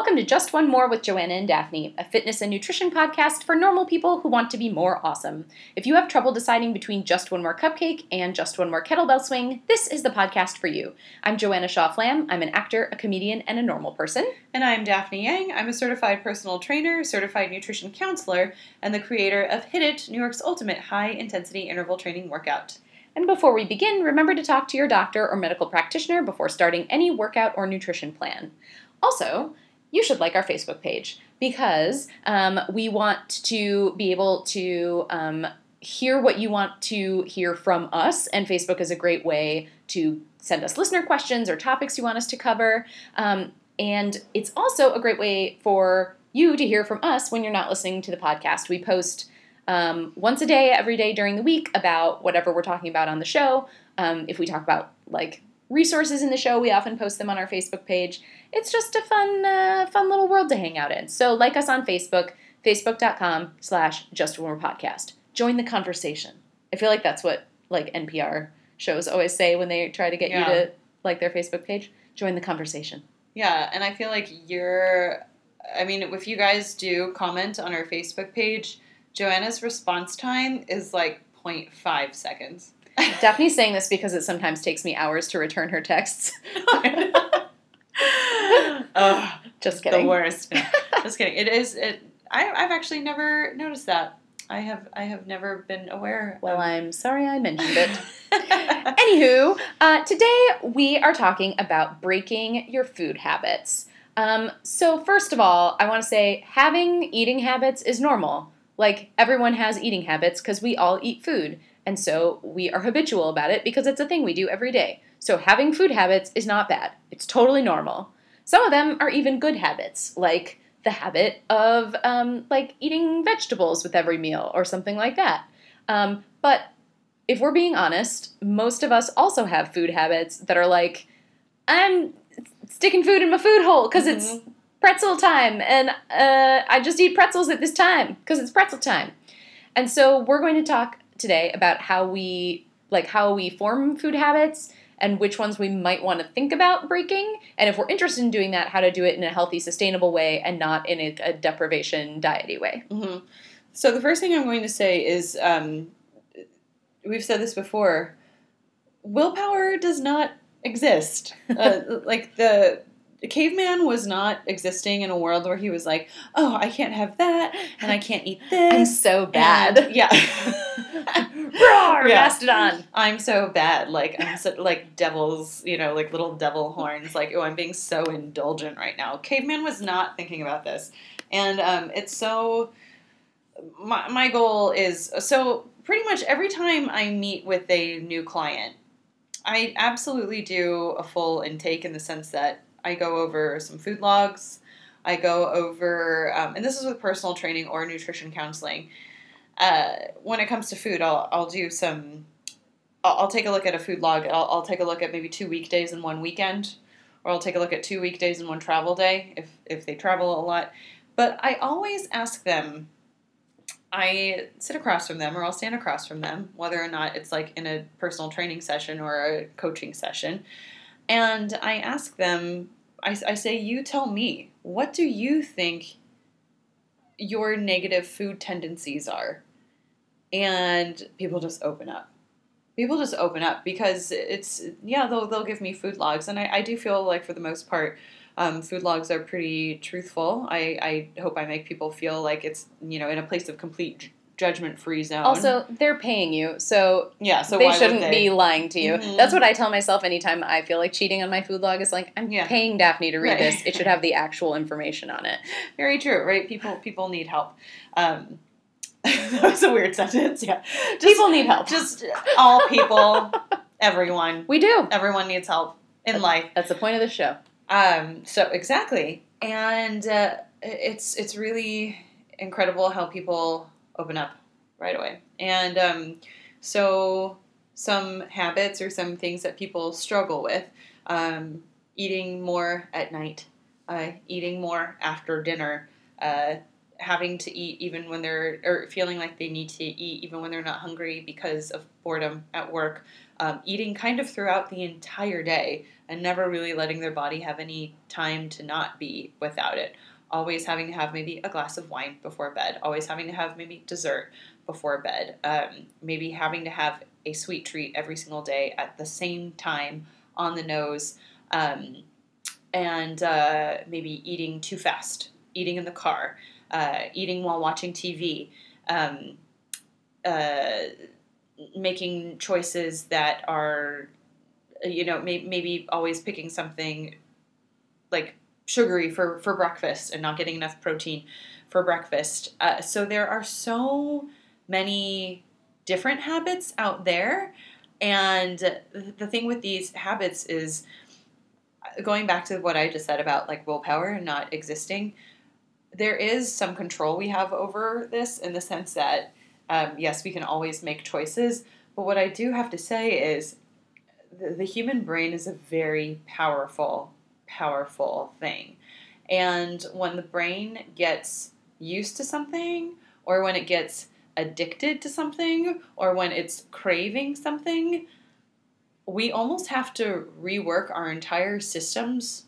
Welcome to Just One More with Joanna and Daphne, a fitness and nutrition podcast for normal people who want to be more awesome. If you have trouble deciding between Just One More Cupcake and Just One More Kettlebell Swing, this is the podcast for you. I'm Joanna Shaw Flam. I'm an actor, a comedian, and a normal person. And I'm Daphne Yang. I'm a certified personal trainer, certified nutrition counselor, and the creator of Hit It, New York's ultimate high intensity interval training workout. And before we begin, remember to talk to your doctor or medical practitioner before starting any workout or nutrition plan. Also, you should like our Facebook page because um, we want to be able to um, hear what you want to hear from us, and Facebook is a great way to send us listener questions or topics you want us to cover. Um, and it's also a great way for you to hear from us when you're not listening to the podcast. We post um, once a day, every day during the week about whatever we're talking about on the show. Um, if we talk about like resources in the show, we often post them on our Facebook page. It's just a fun, uh, fun little world to hang out in. So like us on Facebook, facebook.com slash just one more podcast. Join the conversation. I feel like that's what like NPR shows always say when they try to get Yeah. you to like their Facebook page. Join the conversation. Yeah, and I feel like you're. I mean, if you guys do comment on our Facebook page, Joanna's response time is like 0.5 seconds. Daphne's saying this because it sometimes takes me hours to return her texts. Just kidding. the worst. No, just kidding. It is. It. I, I've actually never noticed that. I have. I have never been aware. Well, of- I'm sorry I mentioned it. Anywho, uh, today we are talking about breaking your food habits. Um, so, first of all, I want to say having eating habits is normal. Like, everyone has eating habits because we all eat food. And so we are habitual about it because it's a thing we do every day. So, having food habits is not bad, it's totally normal. Some of them are even good habits, like the habit of um, like eating vegetables with every meal or something like that. Um, but if we're being honest, most of us also have food habits that are like, I'm sticking food in my food hole because it's pretzel time, and uh, I just eat pretzels at this time because it's pretzel time. And so we're going to talk today about how we like how we form food habits and which ones we might want to think about breaking, and if we're interested in doing that, how to do it in a healthy, sustainable way and not in a, a deprivation, diety way. Mhm. So the first thing I'm going to say is, um, we've said this before. Willpower does not exist. uh, like the caveman was not existing in a world where he was like, "Oh, I can't have that, and I can't eat this." I'm so bad. And- yeah. Roar, Yeah. Mastodon. I'm so bad. Like I'm so, like devils, you know, like little devil horns. Like oh, I'm being so indulgent right now. Caveman was not thinking about this, and um, it's so. My my goal is so pretty much every time I meet with a new client, I absolutely do a full intake in the sense that I go over some food logs. I go over, um, and this is with personal training or nutrition counseling. Uh, when it comes to food, I'll, I'll do some I'll, I'll take a look at a food log. I'll, I'll take a look at maybe two weekdays and one weekend, or I'll take a look at two weekdays and one travel day if if they travel a lot. But I always ask them. I sit across from them, or I'll stand across from them, whether or not it's like in a personal training session or a coaching session, and I ask them. I, I say, you tell me, what do you think your negative food tendencies are? And people just open up people just open up because it's yeah they'll, they'll give me food logs and I, I do feel like for the most part um, food logs are pretty truthful I, I hope i make people feel like it's you know in a place of complete judgment free zone Also, they're paying you, so, yeah so they shouldn't they? be lying to you. Mhm. That's what I tell myself anytime I feel like cheating on my food log. Is like I'm Yeah. paying Daphne to read Right. this. It should have the actual information on it. very true right people people need help um, that was a weird sentence yeah just, People need help. just all people everyone We do. everyone needs help in life That's the point of the show. Um, so exactly, and uh, it's it's really incredible how people open up right away. And um, so some habits or some things that people struggle with: um, eating more at night, uh, eating more after dinner, uh, having to eat even when they're or feeling like they need to eat even when they're not hungry because of boredom at work um, eating kind of throughout the entire day and never really letting their body have any time to not be without it always having to have maybe a glass of wine before bed always having to have maybe dessert before bed um, maybe having to have a sweet treat every single day at the same time on the nose um, and uh, maybe eating too fast eating in the car uh, eating while watching TV, um, uh, making choices that are, you know, may- maybe always picking something like sugary for, for breakfast and not getting enough protein for breakfast. Uh, so there are so many different habits out there. And the thing with these habits is going back to what I just said about like willpower and not existing there is some control we have over this in the sense that um, yes, we can always make choices, but what I do have to say is the, the human brain is a very powerful, powerful thing. And when the brain gets used to something, or when it gets addicted to something, or when it's craving something, we almost have to rework our entire systems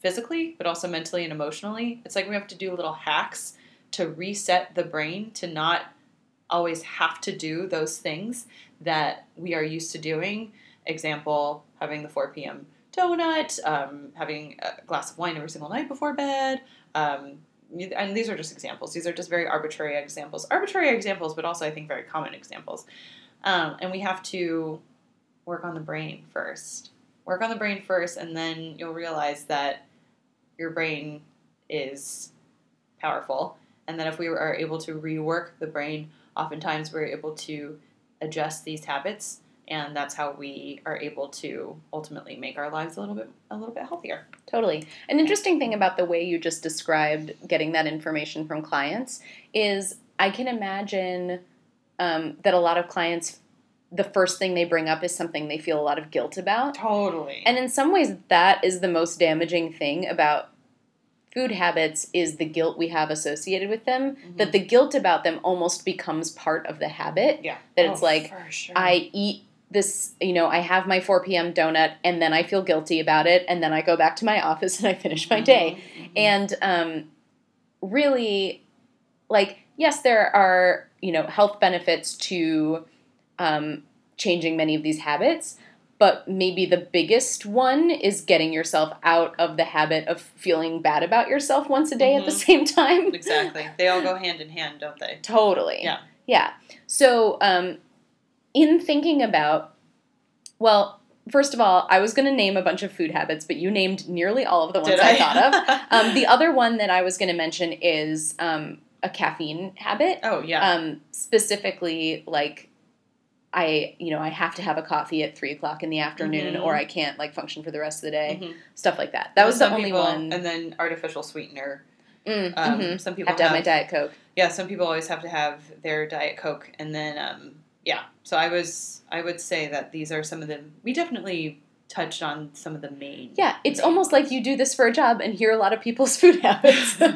physically, but also mentally and emotionally. It's like we have to do little hacks to reset the brain to not always have to do those things that we are used to doing. Example, having the 4 p.m. donut, um, having a glass of wine every single night before bed. Um, and these are just examples. These are just very arbitrary examples. Arbitrary examples, but also I think very common examples. Um, and we have to work on the brain first. Work on the brain first, and then you'll realize that your brain is powerful, and that if we are able to rework the brain, oftentimes we're able to adjust these habits, and that's how we are able to ultimately make our lives a little bit a little bit healthier. Totally. An interesting thing about the way you just described getting that information from clients is I can imagine um, that a lot of clients the first thing they bring up is something they feel a lot of guilt about. Totally. And in some ways that is the most damaging thing about food habits is the guilt we have associated with them mm-hmm. that the guilt about them almost becomes part of the habit. Yeah. That oh, it's like sure. I eat this, you know, I have my 4 p.m. donut and then I feel guilty about it and then I go back to my office and I finish my mm-hmm. day. Mm-hmm. And um, really like yes there are, you know, health benefits to um, changing many of these habits. But maybe the biggest one is getting yourself out of the habit of feeling bad about yourself once a day mm-hmm. at the mm-hmm. same time. Exactly. They all go hand in hand, don't they? Totally. Yeah. Yeah. So, um, in thinking about, well, first of all, I was going to name a bunch of food habits, but you named nearly all of the ones I? I? thought of. Um, the other one that I was going to mention is um, a caffeine habit. Oh, yeah. Um, specifically, like I, you know, I have to have a coffee at three o'clock in the afternoon, mm-hmm. or I can't like function for the rest of the day. Mm-hmm. Stuff like that. That was the only people, one. And then artificial sweetener. Mm, um, mm-hmm. Some people have to have, have, my diet coke. Yeah, some people always have to have their diet coke, and then um, yeah. So I was, I would say that these are some of the. We definitely touched on some of the main. Yeah, it's main almost like you do this for a job and hear a lot of people's food habits. so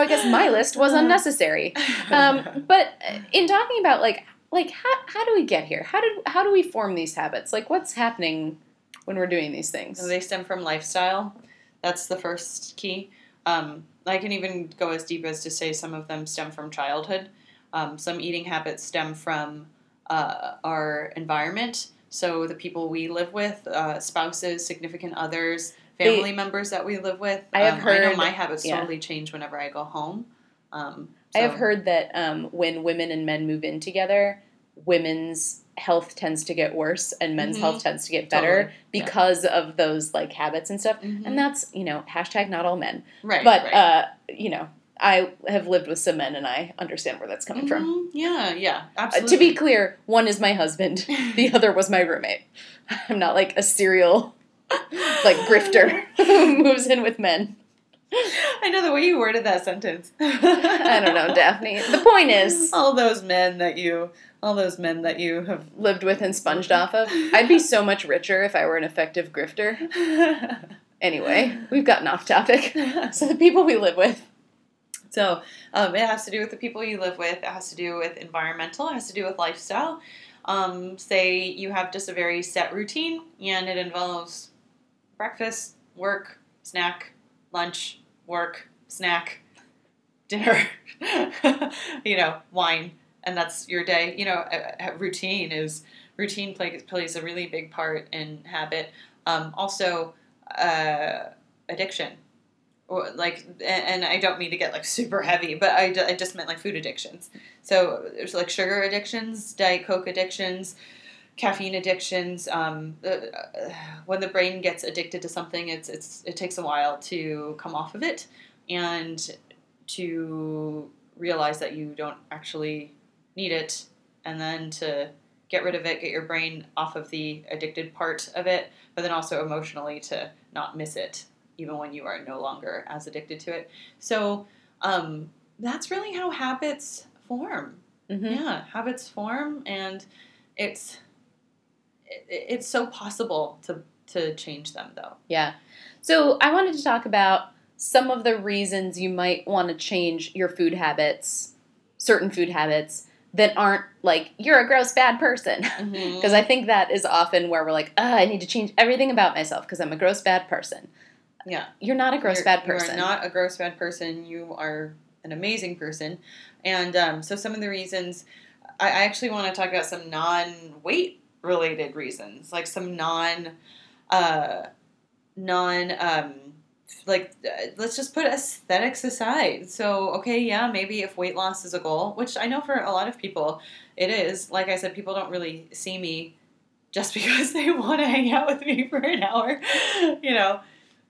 I guess my list was unnecessary. Um, but in talking about like like how, how do we get here how did how do we form these habits like what's happening when we're doing these things they stem from lifestyle that's the first key um, i can even go as deep as to say some of them stem from childhood um, some eating habits stem from uh, our environment so the people we live with uh, spouses significant others family they, members that we live with i have um, heard I know my habits yeah. totally change whenever i go home um, so. I have heard that um, when women and men move in together, women's health tends to get worse and men's mm-hmm. health tends to get better totally. because yeah. of those like habits and stuff. Mm-hmm. And that's you know hashtag not all men, right? But right. Uh, you know. I have lived with some men and I understand where that's coming mm-hmm. from. Yeah, yeah, absolutely. Uh, to be clear, one is my husband, the other was my roommate. I'm not like a serial like grifter who moves in with men. I know the way you worded that sentence. I don't know, Daphne. The point is, all those men that you, all those men that you have lived with and sponged off of. I'd be so much richer if I were an effective grifter. Anyway, we've gotten off topic. So the people we live with. So um, it has to do with the people you live with. It has to do with environmental. It has to do with lifestyle. Um, say you have just a very set routine and it involves breakfast, work, snack, lunch, work, snack, dinner, you know, wine, and that's your day. You know, a, a routine is routine plays plays a really big part in habit. Um, also, uh, addiction. Like, and, and I don't mean to get like super heavy, but I, I just meant like food addictions. So there's like sugar addictions, diet coke addictions, caffeine addictions. Um, uh, when the brain gets addicted to something, it's it's it takes a while to come off of it, and to realize that you don't actually need it, and then to get rid of it, get your brain off of the addicted part of it, but then also emotionally to not miss it, even when you are no longer as addicted to it. So um, that's really how habits form. Mm-hmm. Yeah, habits form, and it's it, it's so possible to to change them though. Yeah. So I wanted to talk about some of the reasons you might want to change your food habits, certain food habits that aren't like you're a gross bad person. Mm-hmm. Because I think that is often where we're like, ah, I need to change everything about myself because I'm a gross bad person. Yeah. You're not a gross You're- bad person. You are not a gross bad person. You are an amazing person. And um, so some of the reasons I, I actually want to talk about some non weight related reasons, like some non uh, non um, like uh, let's just put aesthetics aside. So okay, yeah, maybe if weight loss is a goal, which I know for a lot of people it is. Like I said, people don't really see me just because they want to hang out with me for an hour. You know,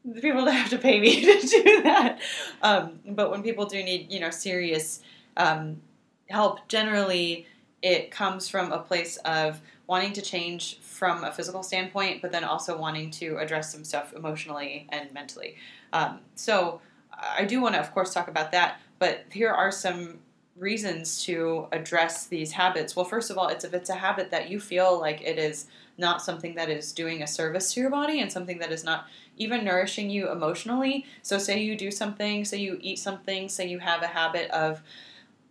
the people that have to pay me to do that. Um, but when people do need, you know, serious um, help, generally it comes from a place of wanting to change from a physical standpoint, but then also wanting to address some stuff emotionally and mentally. Um, so I do want to, of course, talk about that. But here are some reasons to address these habits. Well, first of all, it's if it's a habit that you feel like it is not something that is doing a service to your body and something that is not even nourishing you emotionally. So, say you do something, say you eat something, say you have a habit of,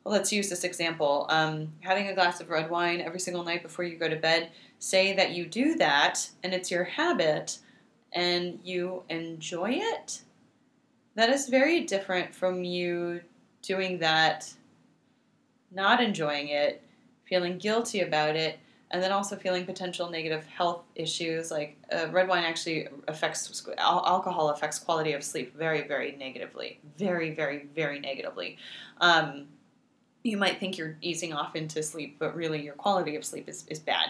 let's use this example, um, having a glass of red wine every single night before you go to bed. Say that you do that and it's your habit and you enjoy it. That is very different from you doing that, not enjoying it, feeling guilty about it, and then also feeling potential negative health issues like uh, red wine actually affects alcohol affects quality of sleep very very negatively very very very negatively um, you might think you're easing off into sleep but really your quality of sleep is, is bad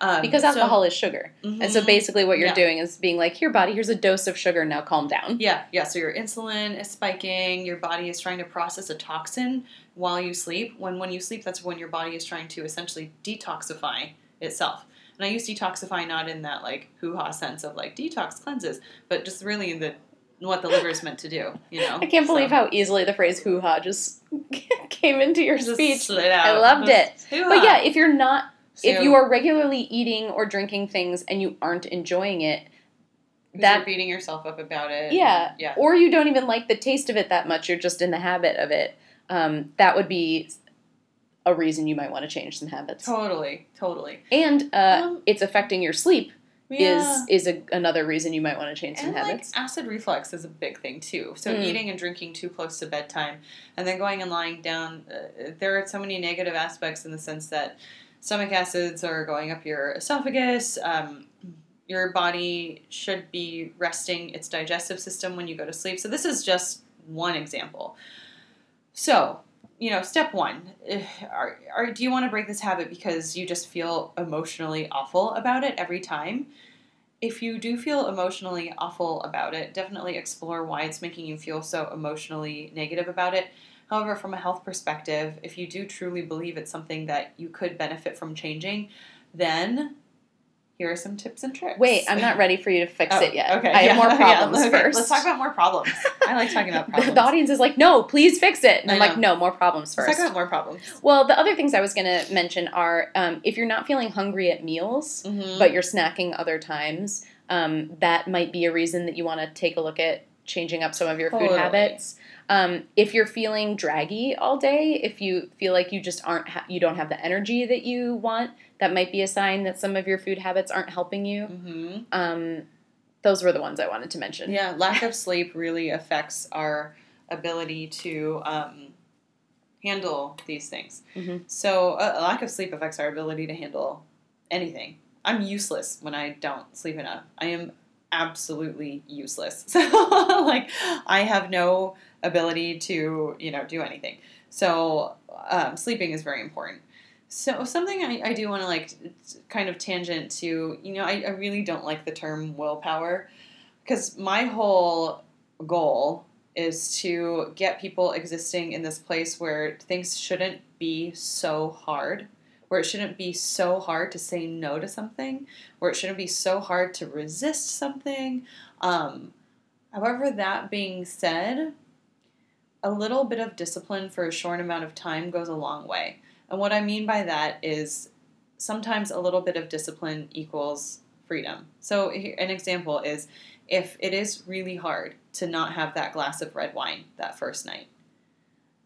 um, because so- alcohol is sugar. And so Mhm. basically what you're Yeah. doing is being like, here, body, here's a dose of sugar, now calm down. Yeah, yeah. So your insulin is spiking. Your body is trying to process a toxin while you sleep. When when you sleep, that's when your body is trying to essentially detoxify itself. And I use detoxify not in that like hoo ha sense of like detox cleanses, but just really in the what the liver is meant to do. You know. I can't believe So, how easily the phrase hoo ha just came into your just speech. I loved it. Hoo-ha. But yeah, if you're not, if you are regularly eating or drinking things and you aren't enjoying it, that you're beating yourself up about it. Yeah. Yeah. or you don't even like the taste of it that much, you're just in the habit of it, um, that would be a reason you might want to change some habits. Totally. Totally. And uh, Um, it's affecting your sleep Yeah. is is a, another reason you might want to change some and habits. like acid reflux is a big thing too. So Mm. eating and drinking too close to bedtime, and then going and lying down. Uh, there are so many negative aspects in the sense that stomach acids are going up your esophagus. Um, your body should be resting its digestive system when you go to sleep. So this is just one example. So you know, step one: eh, are, are, do you want to break this habit because you just feel emotionally awful about it every time? if you do feel emotionally awful about it, definitely explore why it's making you feel so emotionally negative about it. However, from a health perspective, if you do truly believe it's something that you could benefit from changing, then here are some tips and tricks. Wait, I'm not ready for you to fix Oh, it yet. Okay, I have yeah, more yeah, problems okay, first. Let's talk about more problems. I like talking about problems. the audience is like, no, please fix it. And I'm like, no, more problems Let's first. talk about more problems. Well, the other things I was going to mention are um, if you're not feeling hungry at meals, Mhm. but you're snacking other times, um, that might be a reason that you want to take a look at changing up some of your food Totally. habits. Um, if you're feeling draggy all day, if you feel like you just aren't, ha- you don't have the energy that you want, that might be a sign that some of your food habits aren't helping you. Mm-hmm. Um, those were the ones I wanted to mention. Yeah, lack of sleep really affects our ability to um, handle these things. Mhm. So, a, a lack of sleep affects our ability to handle anything. I'm useless when I don't sleep enough. I am absolutely useless. So, like, I have no ability to, you know, do anything. So, um, sleeping is very important. So, something I, I do want to, like, kind of tangent to, you know, I, I really don't like the term willpower because my whole goal is to get people existing in this place where things shouldn't be so hard, where it shouldn't be so hard to say no to something, where it shouldn't be so hard to resist something. Um, however, that being said, a little bit of discipline for a short amount of time goes a long way. And what I mean by that is sometimes a little bit of discipline equals freedom. So, an example is if it is really hard to not have that glass of red wine that first night,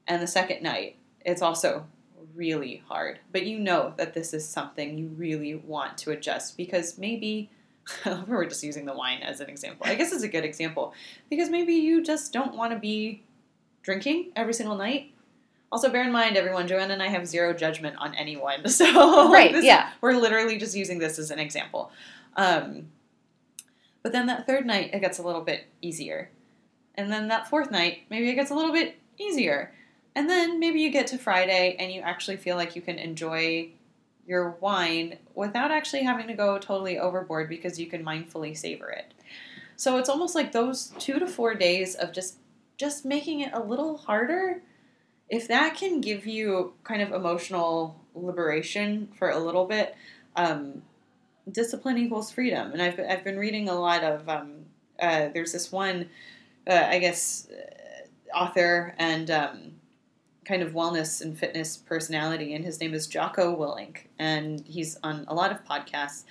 and the second night, it's also really hard, but you know that this is something you really want to adjust because maybe. We're just using the wine as an example. I guess it's a good example because maybe you just don't want to be drinking every single night. Also, bear in mind, everyone, Joanna and I have zero judgment on anyone. So, Right, this- yeah. we're literally just using this as an example. Um, but then that third night, it gets a little bit easier. And then that fourth night, maybe it gets a little bit easier. And then maybe you get to Friday and you actually feel like you can enjoy your wine without actually having to go totally overboard because you can mindfully savor it. So it's almost like those 2 to 4 days of just just making it a little harder if that can give you kind of emotional liberation for a little bit, um, discipline equals freedom. And I've, I've been reading a lot of, um, uh, there's this one, uh, I guess, uh, author and um, kind of wellness and fitness personality, and his name is Jocko Willink. And he's on a lot of podcasts.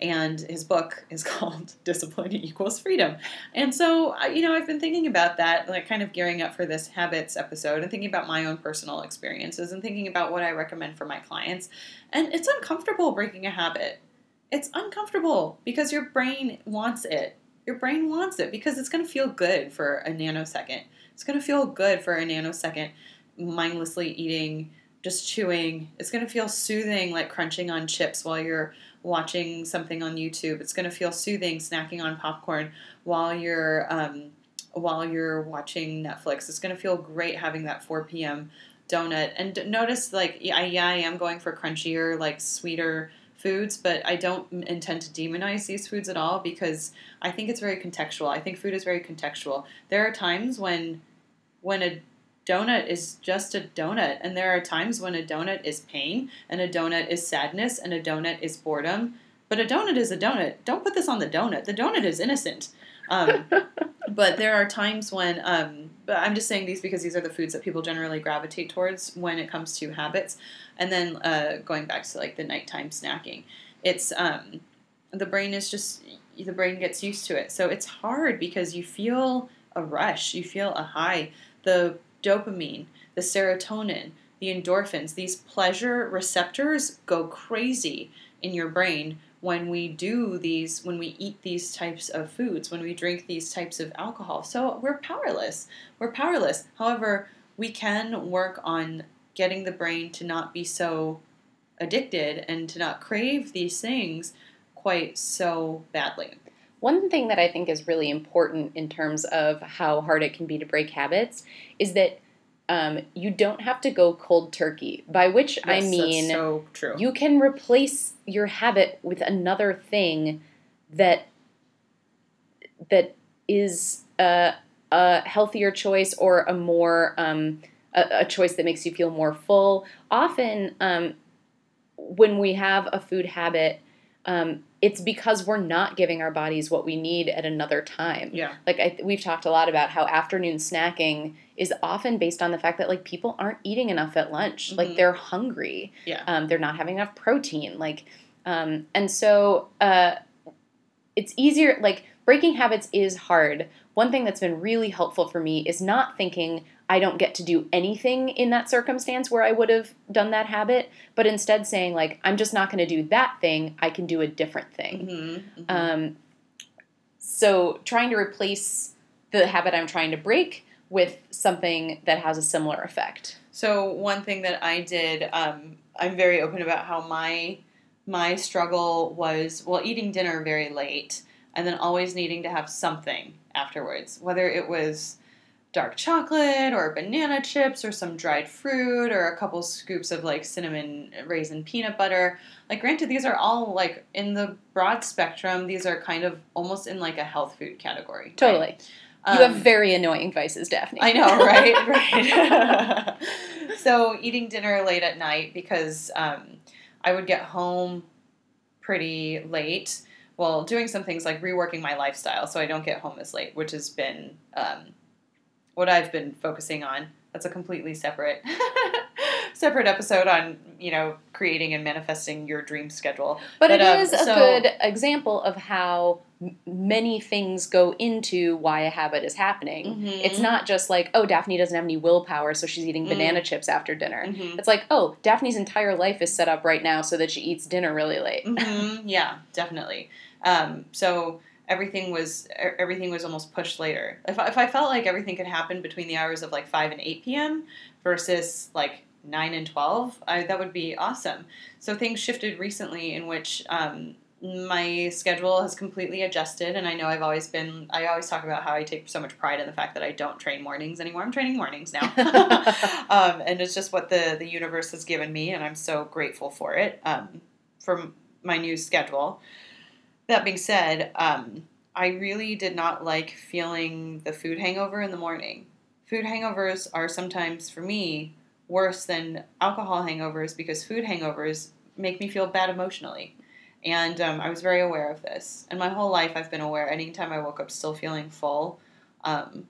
And his book is called Discipline Equals Freedom. And so, you know, I've been thinking about that, like kind of gearing up for this habits episode and thinking about my own personal experiences and thinking about what I recommend for my clients. And it's uncomfortable breaking a habit. It's uncomfortable because your brain wants it. Your brain wants it because it's going to feel good for a nanosecond. It's going to feel good for a nanosecond mindlessly eating, just chewing. It's going to feel soothing like crunching on chips while you're watching something on YouTube. It's going to feel soothing snacking on popcorn while you're um, while you're watching Netflix. It's going to feel great having that 4 p.m. donut. And notice, like, yeah, yeah, I am going for crunchier, like sweeter foods, but I don't intend to demonize these foods at all because I think it's very contextual. I think food is very contextual. There are times when when a donut is just a donut. And there are times when a donut is pain and a donut is sadness and a donut is boredom. But a donut is a donut. Don't put this on the donut. The donut is innocent. Um, but there are times when um, but i'm just saying these because these are the foods that people generally gravitate towards when it comes to habits. And then uh, going back to like the nighttime snacking it's um, the brain is just the brain gets used to it. So it's hard because you feel a rush. You feel a high. The dopamine, the serotonin, the endorphins, these pleasure receptors go crazy in your brain when we do these, when we eat these types of foods, when we drink these types of alcohol. So we're powerless. We're powerless. However, we can work on getting the brain to not be so addicted and to not crave these things quite so badly. One thing that I think is really important in terms of how hard it can be to break habits is that um, you don't have to go cold turkey. By which I Yes, that's mean, so you can replace your habit with another thing that that is a, a healthier choice or a more um, a, a choice that makes you feel more full. Often, um, when we have a food habit, um, it's because we're not giving our bodies what we need at another time. yeah. Like I, we've talked a lot about how afternoon snacking is often based on the fact that like people aren't eating enough at lunch. Like Mhm. they're hungry. Yeah. Um, they're not having enough protein. Like, um, and so uh, it's easier. Like breaking habits is hard. One thing that's been really helpful for me is not thinking I don't get to do anything in that circumstance where I would have done that habit, but instead saying, like, I'm just not going to do that thing, I can do a different thing. Mm-hmm. Um, so trying to replace the habit I'm trying to break with something that has a similar effect. So one thing that I did, um, I'm very open about how my my struggle was well eating dinner very late and then always needing to have something afterwards, whether it was dark chocolate or banana chips or some dried fruit or a couple scoops of like cinnamon raisin peanut butter. Like granted these are all like in the broad spectrum, these are kind of almost in like a health food category. right? Totally. Um, you have very annoying vices, Daphne. I know, right? right. so eating dinner late at night because um, I would get home pretty late. Well, doing some things like reworking my lifestyle so I don't get home as late, which has been um, what I've been focusing on. That's a completely separate separate episode on you know creating and manifesting your dream schedule. But, But, it um, is a so- good example of how m- many things go into why a habit is happening. Mhm. It's not just like, oh, Daphne doesn't have any willpower, so she's eating Mm. banana chips after dinner. Mhm. It's like, oh, Daphne's entire life is set up right now so that she eats dinner really late. hmm yeah, definitely. Um, so everything was everything was almost pushed later. If I, if I felt like everything could happen between the hours of like five and eight p.m. versus like nine and twelve, I, that would be awesome. So things shifted recently in which. Um, my schedule has completely adjusted, and I know I've always been. I always talk about how I take so much pride in the fact that I don't train mornings anymore. I'm training mornings now, um, and it's just what the the universe has given me, and I'm so grateful for it. Um, from my new schedule. That being said, um, I really did not like feeling the food hangover in the morning. Food hangovers are sometimes, for me, worse than alcohol hangovers because food hangovers make me feel bad emotionally. And um, I was very aware of this. And my whole life, I've been aware. Anytime I woke up still feeling full, um,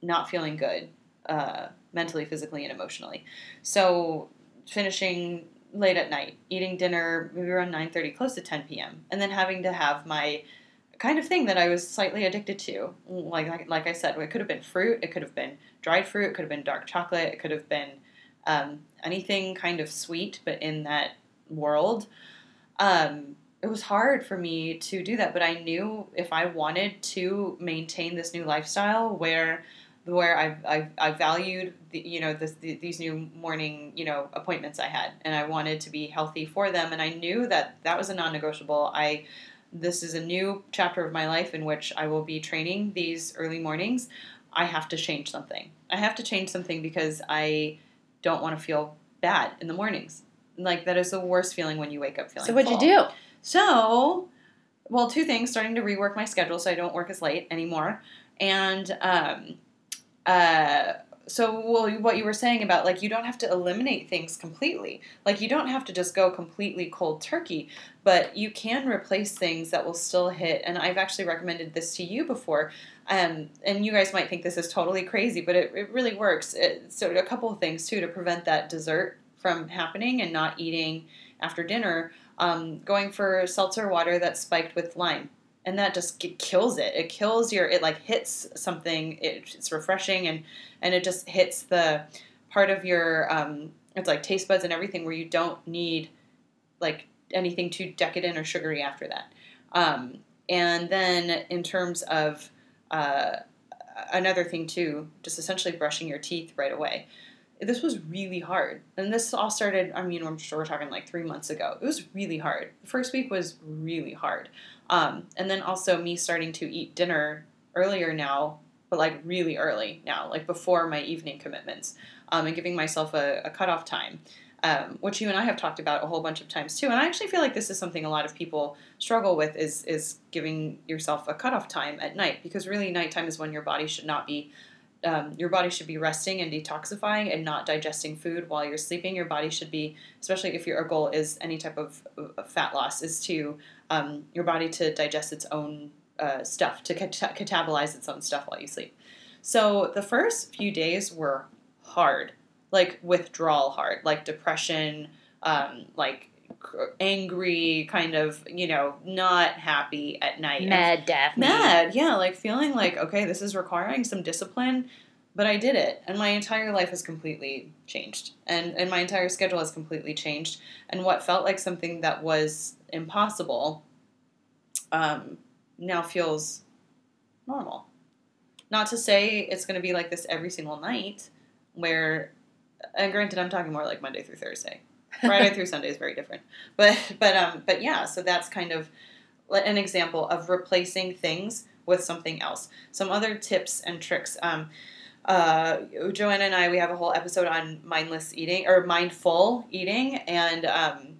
not feeling good, uh, mentally, physically, and emotionally. So finishing late at night, eating dinner maybe around 9.30, close to 10 p.m., and then having to have my kind of thing that I was slightly addicted to. Like, like, like I said, it could have been fruit, it could have been dried fruit, it could have been dark chocolate, it could have been um, anything kind of sweet, but in that world. Um, it was hard for me to do that, but I knew if I wanted to maintain this new lifestyle where where I, I, I valued the, you know this, the, these new morning you know appointments I had and I wanted to be healthy for them and I knew that that was a non-negotiable. I this is a new chapter of my life in which I will be training these early mornings. I have to change something. I have to change something because I don't want to feel bad in the mornings. Like that is the worst feeling when you wake up feeling So what'd full. you do? So, well, two things: starting to rework my schedule so I don't work as late anymore, and um, uh, so well, what you were saying about like you don't have to eliminate things completely. Like you don't have to just go completely cold turkey, but you can replace things that will still hit. And I've actually recommended this to you before. Um, and you guys might think this is totally crazy, but it, it really works. It, so a couple of things too to prevent that dessert from happening and not eating after dinner um, going for seltzer water that's spiked with lime and that just k- kills it. It kills your it like hits something it, it's refreshing and and it just hits the part of your um, it's like taste buds and everything where you don't need like anything too decadent or sugary after that. Um, and then in terms of uh, another thing too just essentially brushing your teeth right away this was really hard. And this all started, I mean, I'm sure we're talking like three months ago. It was really hard. The first week was really hard. Um, and then also me starting to eat dinner earlier now, but like really early now, like before my evening commitments, um, and giving myself a, a cutoff time, um, which you and I have talked about a whole bunch of times too. And I actually feel like this is something a lot of people struggle with is, is giving yourself a cutoff time at night because really nighttime is when your body should not be um, your body should be resting and detoxifying and not digesting food while you're sleeping. Your body should be, especially if your goal is any type of, fat loss, is to um, your body to digest its own uh, stuff, to cat- catabolize its own stuff while you sleep. So the first few days were hard, like withdrawal hard, like depression, um, like angry, kind of, you know, not happy at night. Mad Daphne. mad yeah like feeling like okay this is requiring some discipline but I did it, and my entire life has completely changed, and and my entire schedule has completely changed, and what felt like something that was impossible, um, now feels normal. Not to say it's going to be like this every single night, where, and granted, I'm talking more like Monday through Thursday. Friday through Sunday is very different, but but um but yeah, so that's kind of an example of replacing things with something else. Some other tips and tricks. Um, uh, Joanna and I, we have a whole episode on mindless eating or mindful eating, and um,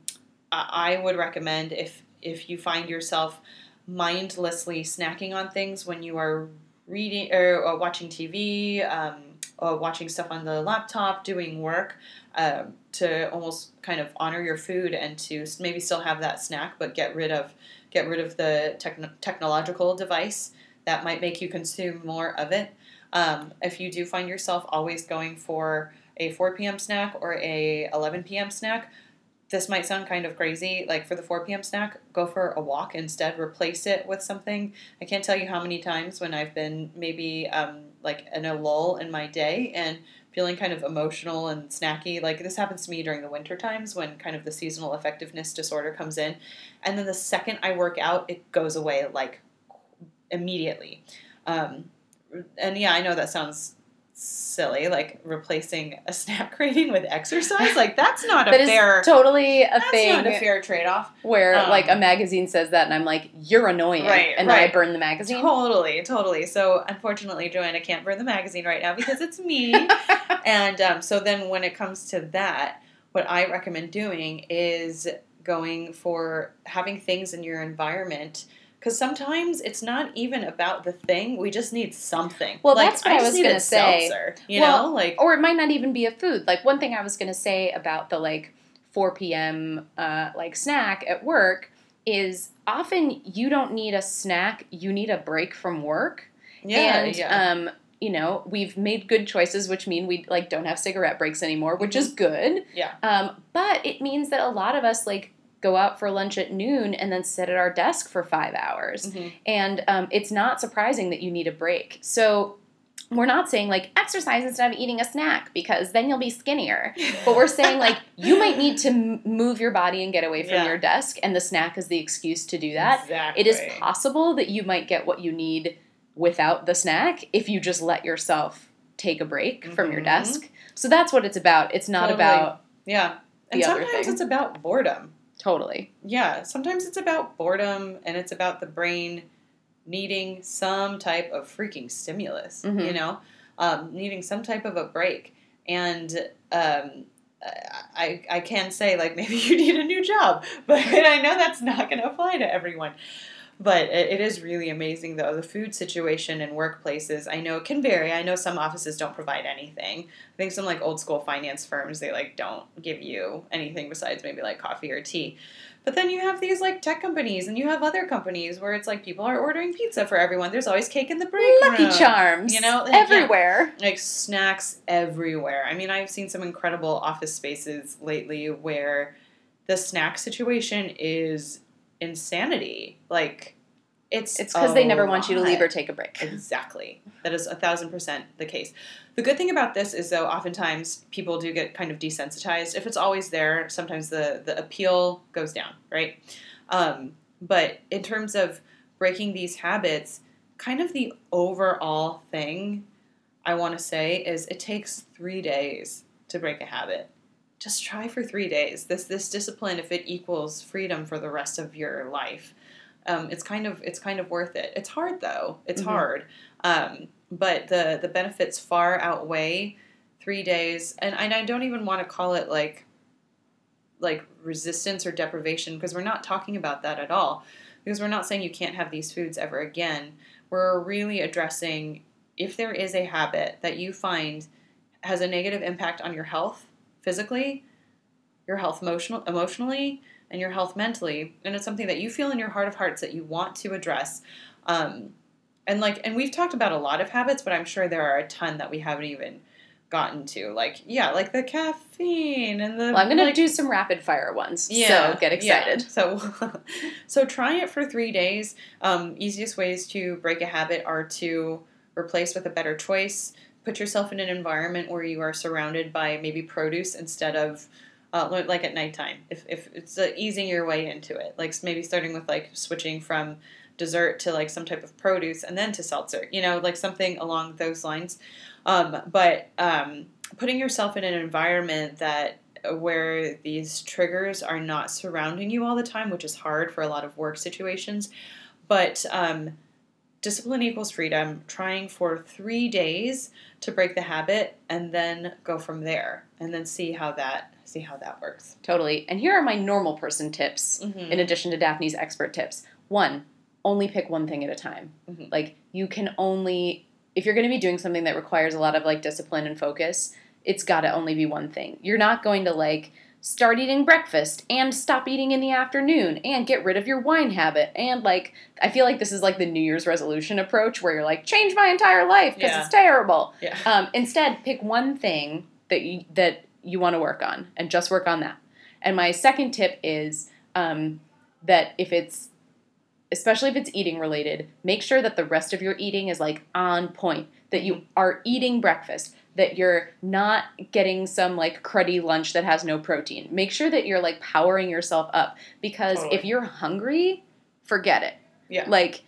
I would recommend if if you find yourself mindlessly snacking on things when you are reading or, or watching TV, um, or watching stuff on the laptop, doing work, uh, to almost kind of honor your food and to maybe still have that snack, but get rid of get rid of the techn- technological device that might make you consume more of it. Um, if you do find yourself always going for a 4 p.m. snack or a 11 p.m. snack, this might sound kind of crazy. Like for the 4 p.m. snack, go for a walk instead. Replace it with something. I can't tell you how many times when I've been maybe um, like in a lull in my day and feeling kind of emotional and snacky. Like this happens to me during the winter times when kind of the seasonal effectiveness disorder comes in. And then the second I work out, it goes away like immediately. Um, and yeah, I know that sounds silly, like replacing a snack craving with exercise. Like that's not a That is fair. totally a that's thing not a fair trade off. where um, like a magazine says that and I'm like, you're annoying. Right, and then I burn the magazine. Totally, totally. So unfortunately, Joanna can't burn the magazine right now because it's me. and um, so then when it comes to that, what I recommend doing is going for having things in your environment. Because sometimes it's not even about the thing; we just need something. Well, Like, that's what I just was need gonna say. seltzer, you Well, know, like or it might not even be a food. Like one thing I was gonna say about the like 4 p.m. Uh, like snack at work is often you don't need a snack, you need a break from work. yeah, and yeah. um, you know, we've made good choices, which mean we like don't have cigarette breaks anymore, which Mm-hmm. is good. Yeah. Um, but it means that a lot of us like go out for lunch at noon and then sit at our desk for five hours. Mhm. And um, it's not surprising that you need a break. So we're not saying like exercise instead of eating a snack because then you'll be skinnier. But we're saying like you might need to move your body and get away from Yeah. your desk, and the snack is the excuse to do that. Exactly. It is possible that you might get what you need without the snack if you just let yourself take a break from your Mhm. desk. So that's what it's about. It's not Totally. about Yeah, and sometimes thing. it's about boredom. Totally. Yeah, sometimes it's about boredom and it's about the brain needing some type of freaking stimulus, Mhm. you know, um, needing some type of a break. And um, I, I can say, like, maybe you need a new job, but I know that's not going to apply to everyone. But it, it is really amazing, though. The food situation in workplaces, I know, it can vary. I know some offices don't provide anything. I think some like old school finance firms, they like don't give you anything besides maybe like coffee or tea. But then you have these like tech companies, and you have other companies where it's like people are ordering pizza for everyone. There's always cake in the break Lucky room. Charms, You know, like, yeah. everywhere. Like snacks everywhere. I mean, I've seen some incredible office spaces lately where the snack situation is insanity. Like, it's It's because they never want you to leave or take a break. Exactly. That is a thousand percent the case. The good thing about this is, though, oftentimes people do get kind of desensitized. If it's always there, sometimes the, the appeal goes down, right? Um, but in terms of breaking these habits, kind of the overall thing I want to say is it takes three days to break a habit. Just try for three days. This this discipline, if it equals freedom for the rest of your life, um, it's kind of it's kind of worth it. It's hard though. It's Mhm. hard, um, but the the benefits far outweigh three days. And, and I don't even want to call it like like resistance or deprivation because we're not talking about that at all. Because we're not saying you can't have these foods ever again. We're really addressing if there is a habit that you find has a negative impact on your health physically, your health emotional, emotionally, and your health mentally, and it's something that you feel in your heart of hearts that you want to address. Um, and like, and we've talked about a lot of habits, but I'm sure there are a ton that we haven't even gotten to. Like, yeah, like the caffeine and the. Well, I'm gonna like, do some rapid fire ones. so get excited. yeah. So, so try it for three days. Um, easiest ways to break a habit are to replace with a better choice. Put yourself in an environment where you are surrounded by maybe produce instead of uh, like at nighttime. If, if it's uh, easing your way into it, like maybe starting with like switching from dessert to like some type of produce and then to seltzer, you know, like something along those lines. Um, but um, putting yourself in an environment that uh, where these triggers are not surrounding you all the time, which is hard for a lot of work situations, but um, discipline equals freedom. Trying for three days to break the habit and then go from there, and then see how that see how that works. Totally. And here are my normal person tips Mm-hmm. in addition to Daphne's expert tips. One, only pick one thing at a time. Mhm. Like you can only if you're going to be doing something that requires a lot of like discipline and focus, it's got to only be one thing. You're not going to like start eating breakfast and stop eating in the afternoon and get rid of your wine habit and like I feel like this is like the New Year's resolution approach where you're like change my entire life because Yeah. it's terrible. Yeah. Um, instead, pick one thing that you that you want to work on and just work on that. And my second tip is um, that if it's especially if it's eating related, make sure that the rest of your eating is like on point. That you are eating breakfast. That you're not getting some like cruddy lunch that has no protein. Make sure that you're like powering yourself up because Totally. if you're hungry, forget it. Yeah. Like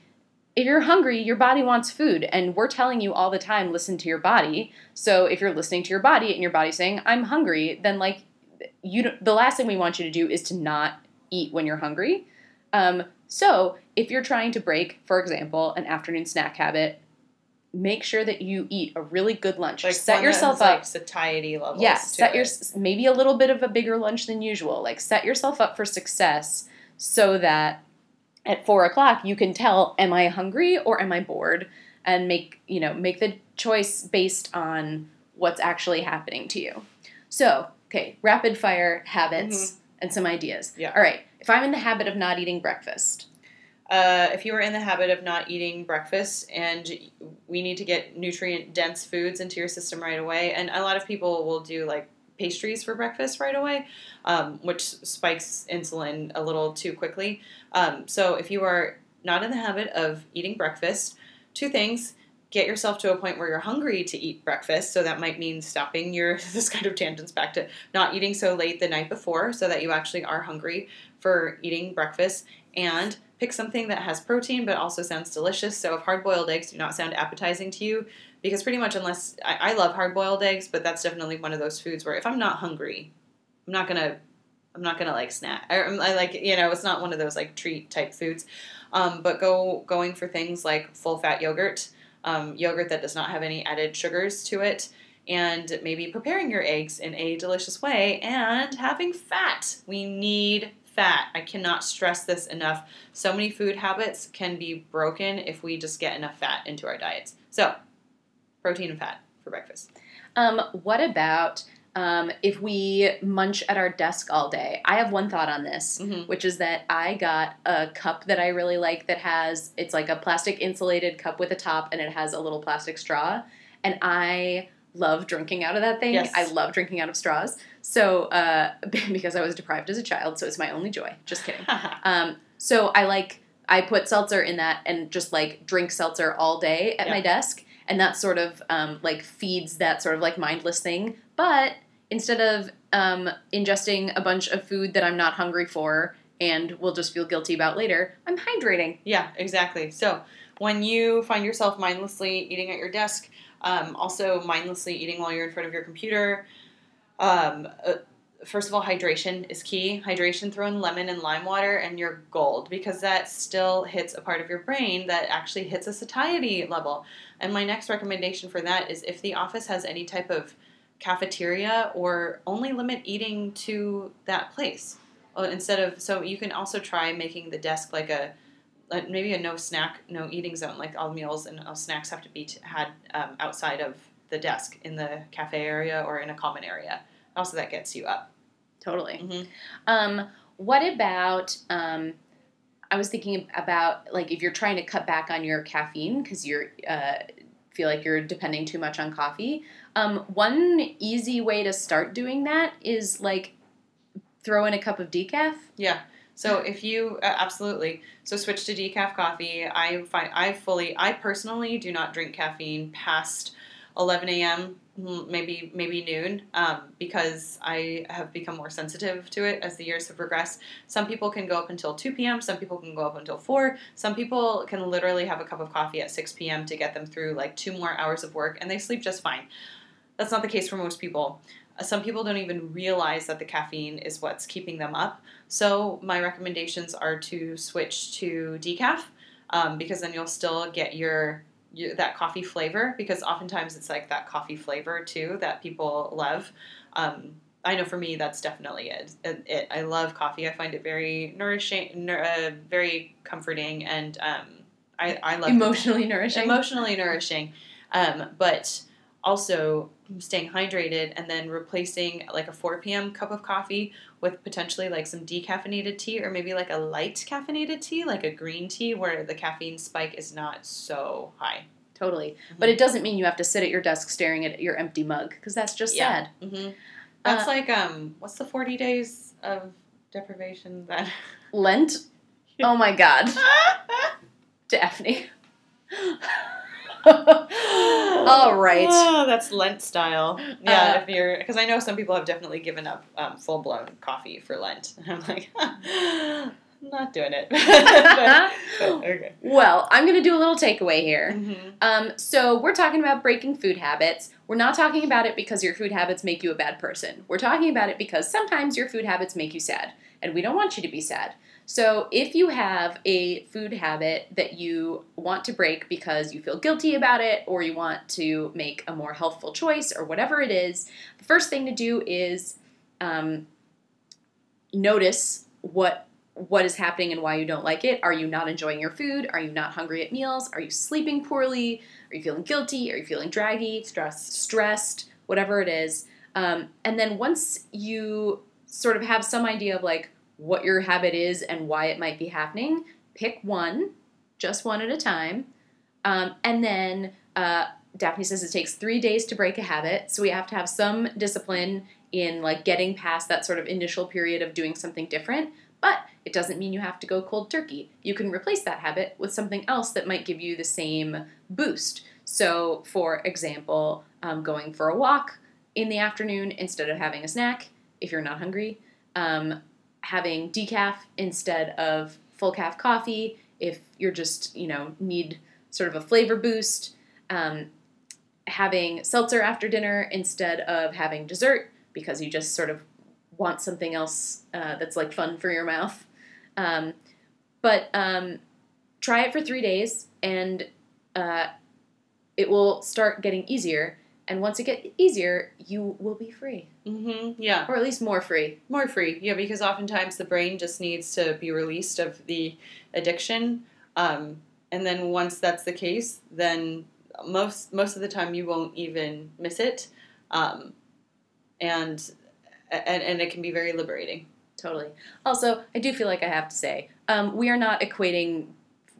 if you're hungry, your body wants food, and we're telling you all the time, listen to your body. So if you're listening to your body and your body's saying, "I'm hungry," then like you, don't, the last thing we want you to do is to not eat when you're hungry. Um, so if you're trying to break, for example, an afternoon snack habit, make sure that you eat a really good lunch. Like set yourself up. like satiety levels. Yeah, set your it. maybe a little bit of a bigger lunch than usual. Like set yourself up for success so that at four o'clock you can tell, am I hungry or am I bored? And make you know make the choice based on what's actually happening to you. So okay, rapid fire habits mm-hmm. and some ideas. Yeah. All right. If I'm in the habit of not eating breakfast, Uh, if you are in the habit of not eating breakfast and we need to get nutrient dense foods into your system right away, and a lot of people will do like pastries for breakfast right away, um, which spikes insulin a little too quickly. Um, so if you are not in the habit of eating breakfast, two things. Get yourself to a point where you're hungry to eat breakfast. So that might mean stopping your this kind of tangents back to not eating so late the night before, so that you actually are hungry for eating breakfast. And pick something that has protein but also sounds delicious. So if hard boiled eggs do not sound appetizing to you, because pretty much unless I, I love hard boiled eggs, but that's definitely one of those foods where if I'm not hungry, I'm not gonna I'm not gonna like snack. I, I like you know it's not one of those like treat type foods. Um, but go going for things like full fat yogurt, um, yogurt that does not have any added sugars to it, and maybe preparing your eggs in a delicious way and having fat. We need fat. I cannot stress this enough. So many food habits can be broken if we just get enough fat into our diets. So, protein and fat for breakfast. Um, what about um, if we munch at our desk all day? I have one thought on this, Mhm. which is that I got a cup that I really like that has it's like a plastic insulated cup with a top and it has a little plastic straw, and I love drinking out of that thing. Yes. I love drinking out of straws. So uh, because I was deprived as a child, so it's my only joy. Just kidding. Um, so I like I put seltzer in that and just like drink seltzer all day at my desk, and that sort of um, like feeds that sort of like mindless thing. But instead of um, ingesting a bunch of food that I'm not hungry for and will just feel guilty about later, I'm hydrating. Yeah, exactly. So when you find yourself mindlessly eating at your desk, um, also mindlessly eating while you're in front of your computer, um, uh, first of all, hydration is key. Hydration, throw in lemon and lime water, and you're gold because that still hits a part of your brain that actually hits a satiety level. And my next recommendation for that is if the office has any type of cafeteria or only limit eating to that place. Uh, Instead of, so you can also try making the desk like a like maybe a no snack, no eating zone. Like all meals and all snacks have to be t- had um, outside of the desk in the cafe area or in a common area. Also, that gets you up. Totally. Mhm. Um, what about? Um, I was thinking about like if you're trying to cut back on your caffeine because you're uh, feel like you're depending too much on coffee. Um, one easy way to start doing that is like throw in a cup of decaf. Yeah. So if you uh, absolutely so switch to decaf coffee. I find I fully I personally do not drink caffeine past 11 a.m. maybe maybe noon um, because I have become more sensitive to it as the years have progressed. Some people can go up until 2 p.m. Some people can go up until 4. Some people can literally have a cup of coffee at 6 p.m. to get them through like two more hours of work and they sleep just fine. That's not the case for most people. Some people don't even realize that the caffeine is what's keeping them up. So, my recommendations are to switch to decaf um, because then you'll still get your, your that coffee flavor because oftentimes it's like that coffee flavor too that people love. Um, I know for me that's definitely it. it. It I love coffee. I find it very nourishing, nour- uh, very comforting, and um, I I love Emotionally nourishing. emotionally nourishing, um, but also staying hydrated and then replacing like a 4 p.m. cup of coffee with potentially like some decaffeinated tea or maybe like a light caffeinated tea, like a green tea where the caffeine spike is not so high. totally. But it doesn't mean you have to sit at your desk staring at your empty mug because that's just Yeah. sad. hmm That's Uh, like um, what's the 40 days of deprivation that? Lent. Oh my god, Daphne. All right. Oh, that's Lent style. Yeah, Uh, if you're because I know some people have definitely given up um, full blown coffee for Lent. And I'm like, not doing it. but, but, okay. Well, I'm going to do a little takeaway here. Mhm. Um, so we're talking about breaking food habits. We're not talking about it because your food habits make you a bad person. We're talking about it because sometimes your food habits make you sad, and we don't want you to be sad. So if you have a food habit that you want to break because you feel guilty about it, or you want to make a more healthful choice, or whatever it is, the first thing to do is um, notice what what is happening and why you don't like it. Are you not enjoying your food? Are you not hungry at meals? Are you sleeping poorly? Are you feeling guilty? Are you feeling draggy? Stress. Stressed? Whatever it is. Um, and then once you sort of have some idea of like what your habit is and why it might be happening, pick one, just one at a time. Um, and then uh, Daphne says it takes three days to break a habit, so we have to have some discipline in like getting past that sort of initial period of doing something different. But it doesn't mean you have to go cold turkey. You can replace that habit with something else that might give you the same boost. So, for example, um, going for a walk in the afternoon instead of having a snack if you're not hungry, um, having decaf instead of full calf coffee if you're just, you know, need sort of a flavor boost, um, having seltzer after dinner instead of having dessert because you just sort of want something else uh, that's like fun for your mouth. Um, but um, try it for three days and uh, it will start getting easier. And once it gets easier, you will be free, Mm-hmm. Yeah. or at least more free. More free. Yeah, because oftentimes the brain just needs to be released of the addiction. Um, and then once that's the case, then most most of the time you won't even miss it. Um, and, and and it can be very liberating. Totally. Also, I do feel like I have to say, um, we are not equating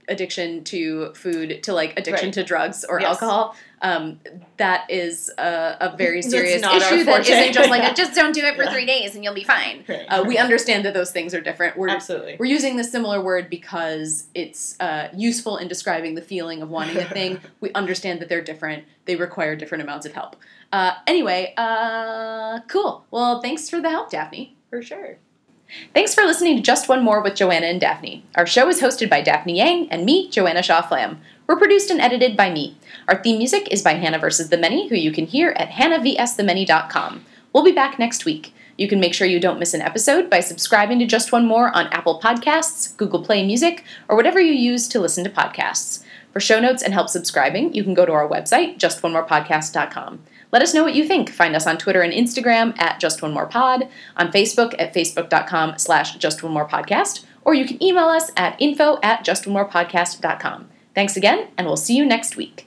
addiction to food to like addiction Right. to drugs or Yes. alcohol. Um, that is a, a very serious not issue that isn't just like just don't do it for three days and you'll be fine. Right. Uh, we understand that those things are different. We're Absolutely. we're using the similar word because it's uh, useful in describing the feeling of wanting a thing. we understand that they're different. They require different amounts of help. Uh, anyway, uh, cool. Well, thanks for the help, Daphne. For sure. Thanks for listening to Just One More with Joanna and Daphne. Our show is hosted by Daphne Yang and me, Joanna Shaw Flam. We're produced and edited by me. Our theme music is by Hannah vs. the Many, who you can hear at hannahvsthemany.com. We'll be back next week. You can make sure you don't miss an episode by subscribing to Just One More on Apple Podcasts, Google Play Music, or whatever you use to listen to podcasts. For show notes and help subscribing, you can go to our website, justonemorepodcast.com. Let us know what you think. Find us on Twitter and Instagram at Just One More Pod, on Facebook at facebook.com slash Just One More Podcast, or you can email us at info at Just One More justonemorepodcast.com. Thanks again, and we'll see you next week.